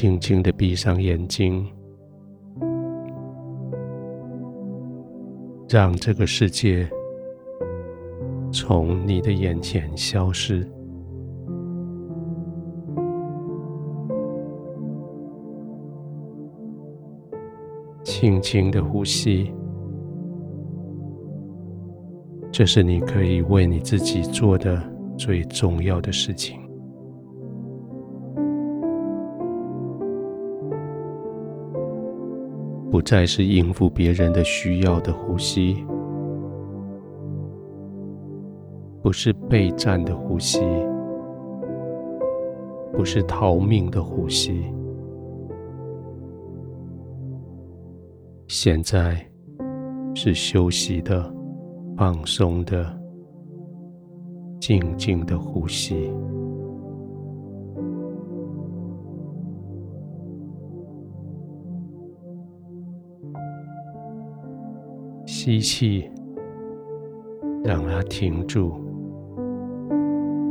轻轻的闭上眼睛，让这个世界从你的眼前消失。轻轻的呼吸，这是你可以为你自己做的最重要的事情。再是应付别人的需要的呼吸，不是备战的呼吸，不是逃命的呼吸。现在是休息的、放松的、静静的呼吸。吸气，让它停住，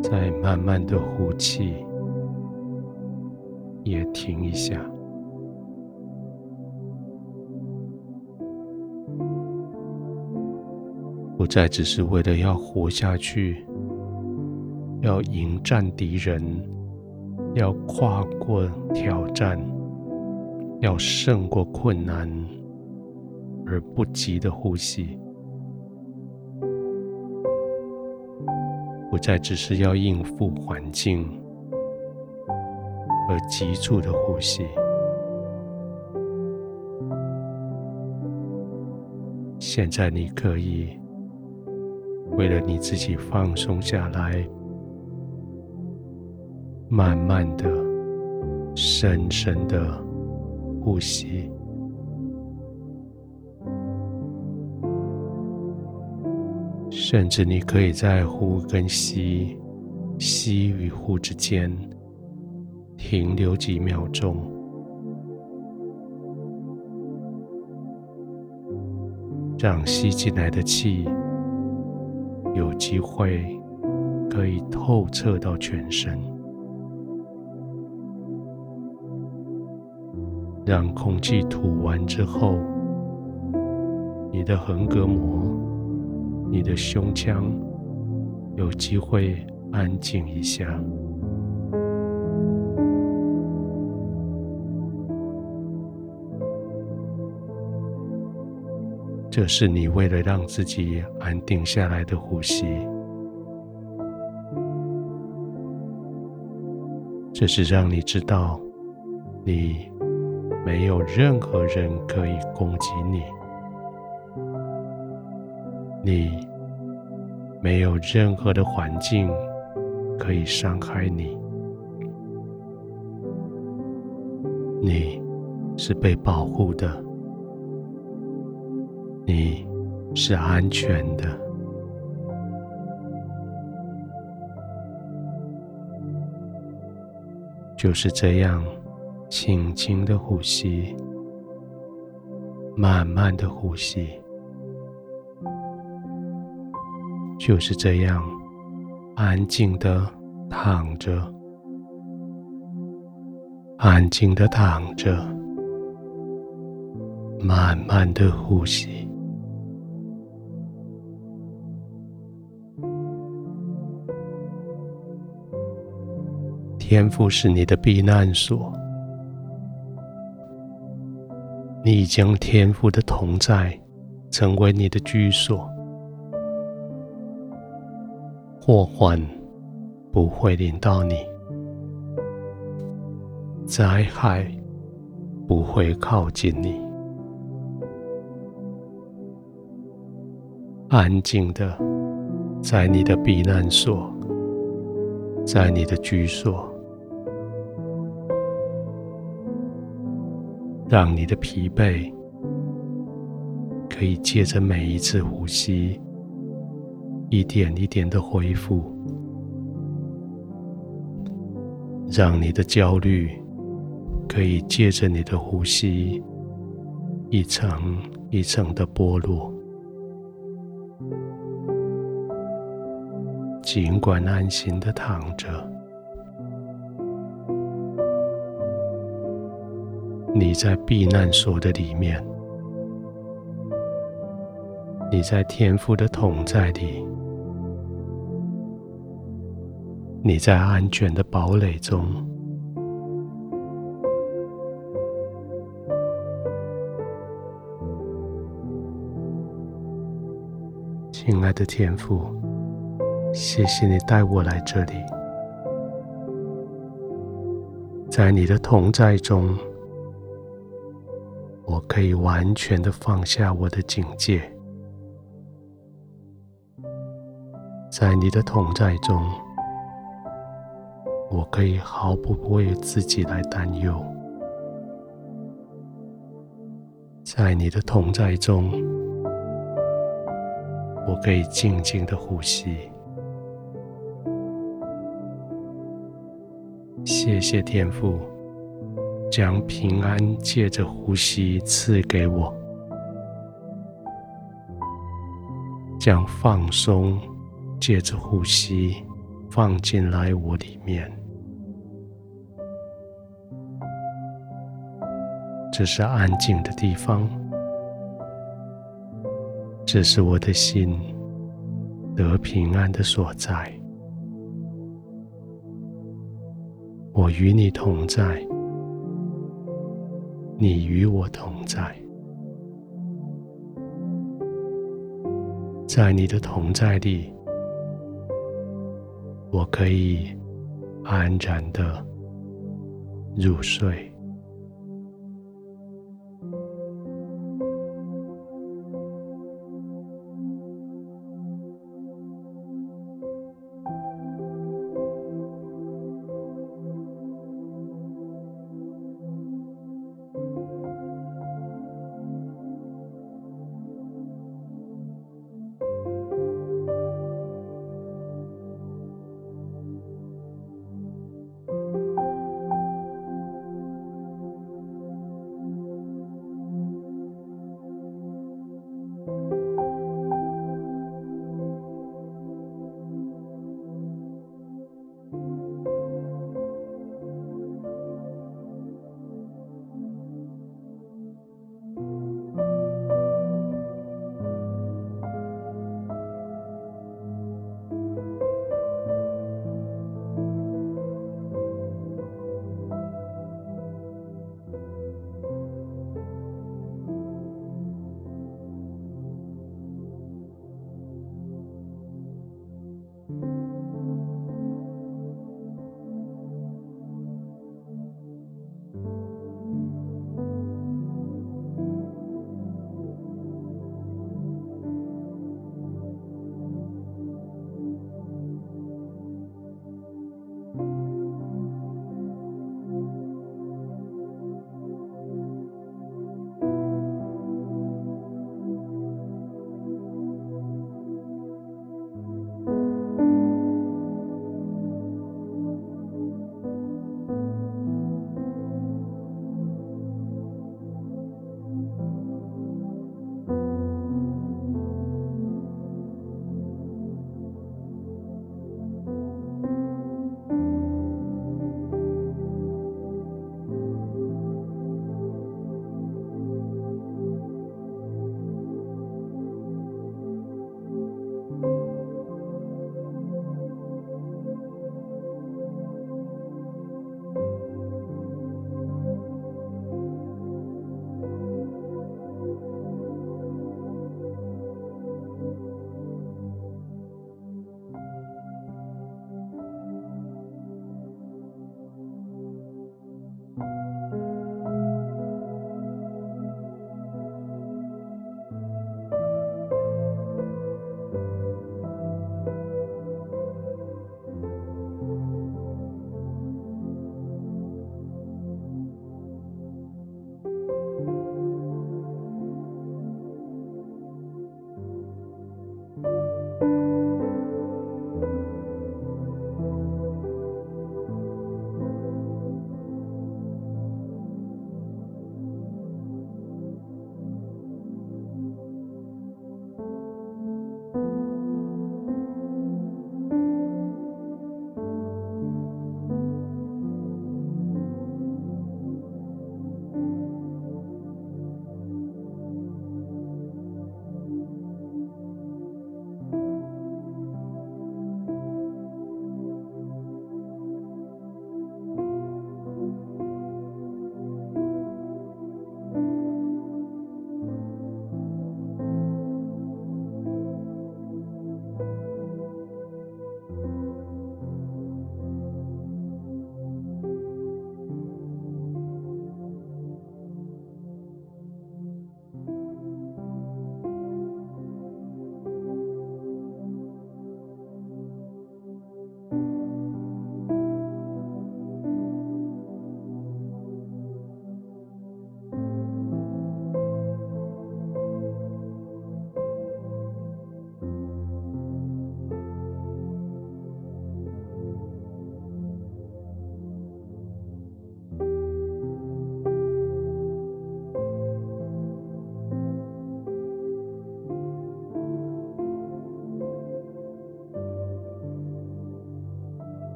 再慢慢的呼气，也停一下。不再只是为了要活下去，要迎战敌人，要跨过挑战，要胜过困难。而不急的呼吸，不再只是要应付环境，而急促的呼吸。现在你可以为了你自己放松下来，慢慢的、深深的呼吸。甚至你可以在呼跟吸、吸与呼之间停留几秒钟，让吸进来的气有机会可以透彻到全身，让空气吐完之后，你的横膈膜。你的胸腔有机会安静一下，这是你为了让自己安定下来的呼吸，这是让你知道，你没有任何人可以攻击你。你没有任何的环境可以伤害你，你是被保护的，你是安全的，就是这样，轻轻的呼吸，慢慢的呼吸。就是这样，安静的躺着，安静的躺着，慢慢的呼吸。天赋是你的避难所，你将天赋的同在成为你的居所。祸患不会临到你，灾害不会靠近你。安静的在你的避难所，在你的居所，让你的疲惫可以借着每一次呼吸。一点一点的恢复，让你的焦虑可以借着你的呼吸，一层一层的剥落。尽管安心的躺着，你在避难所的里面，你在天父的同在里，你在安全的堡垒中。亲爱的天父，谢谢你带我来这里，在你的同在中，我可以完全的放下我的警戒，在你的同在中，我可以毫不为自己来担忧，在你的同在中。我可以静静的呼吸。谢谢天父，将平安借着呼吸赐给我，将放松借着呼吸放进来我里面。这是安静的地方。这是我的心得平安的所在。我与你同在，你与我同在，在你的同在里，我可以安然的入睡。